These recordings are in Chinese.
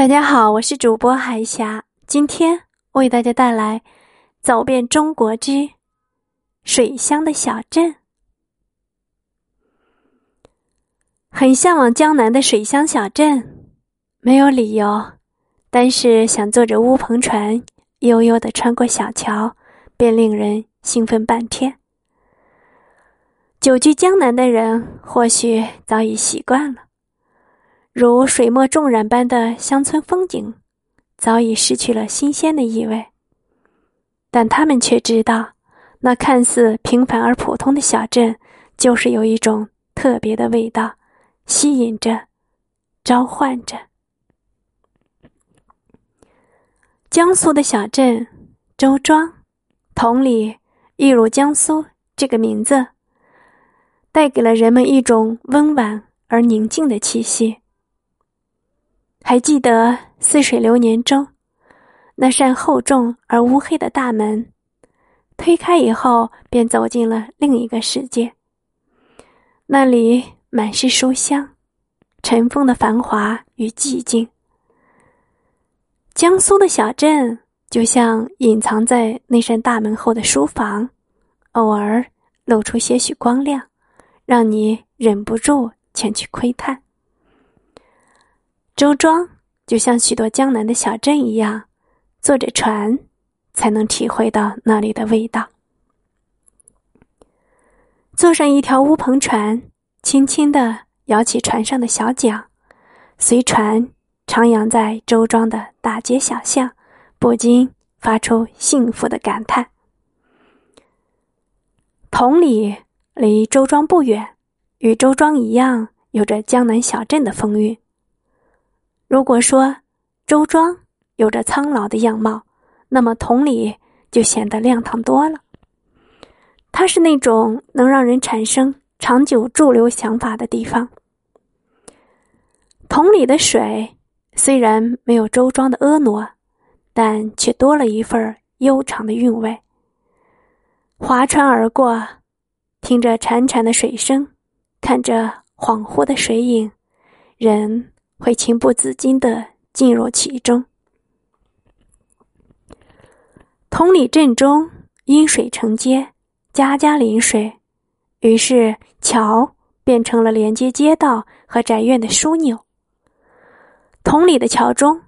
大家好，我是主播海霞，今天为大家带来《走遍中国之水乡的小镇》。很向往江南的水乡小镇，没有理由，但是想坐着乌篷船悠悠的穿过小桥，便令人兴奋半天。久居江南的人或许早已习惯了。如水墨重染般的乡村风景，早已失去了新鲜的意味。但他们却知道，那看似平凡而普通的小镇，就是有一种特别的味道，吸引着，召唤着。江苏的小镇周庄，同理，一如江苏这个名字，带给了人们一种温婉而宁静的气息。还记得似水流年中，那扇厚重而乌黑的大门，推开以后，便走进了另一个世界。那里满是书香，尘封的繁华与寂静。江苏的小镇就像隐藏在那扇大门后的书房，偶尔露出些许光亮，让你忍不住前去窥探。周庄就像许多江南的小镇一样，坐着船才能体会到那里的味道。坐上一条乌篷船，轻轻的摇起船上的小桨，随船徜徉在周庄的大街小巷，不禁发出幸福的感叹。同里离周庄不远，与周庄一样，有着江南小镇的风韵。如果说周庄有着苍老的样貌，那么同里就显得亮堂多了。它是那种能让人产生长久驻留想法的地方。同里的水虽然没有周庄的婀娜，但却多了一份悠长的韵味。划船而过，听着潺潺的水声，看着恍惚的水影，人。会情不自禁的进入其中。同里镇中因水成街，家家临水，于是桥变成了连接街道和宅院的枢纽。同里的桥中，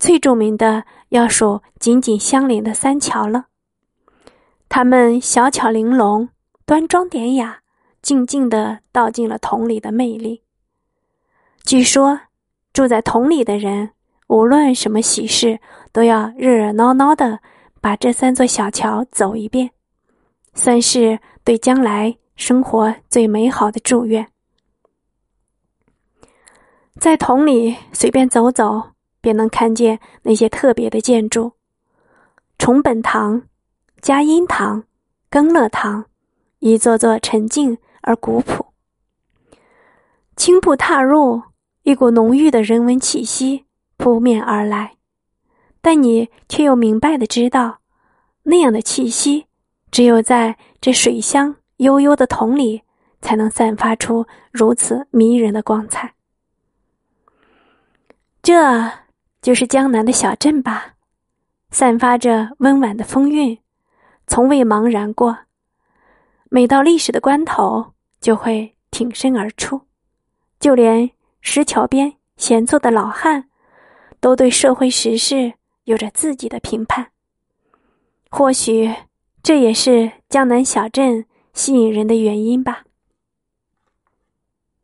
最著名的要数紧紧相连的三桥了。它们小巧玲珑，端庄典雅，静静的道尽了同里的魅力。据说。住在同里的人，无论什么喜事，都要热热闹闹的把这三座小桥走一遍，算是对将来生活最美好的祝愿。在同里随便走走，便能看见那些特别的建筑：崇本堂、嘉荫堂、更乐堂，一座座沉静而古朴。轻步踏入。一股浓郁的人文气息扑面而来，但你却又明白的知道，那样的气息只有在这水乡悠悠的桶里，才能散发出如此迷人的光彩。这就是江南的小镇吧，散发着温婉的风韵，从未茫然过。每到历史的关头，就会挺身而出，就连。石桥边闲坐的老汉，都对社会时事有着自己的评判。或许这也是江南小镇吸引人的原因吧。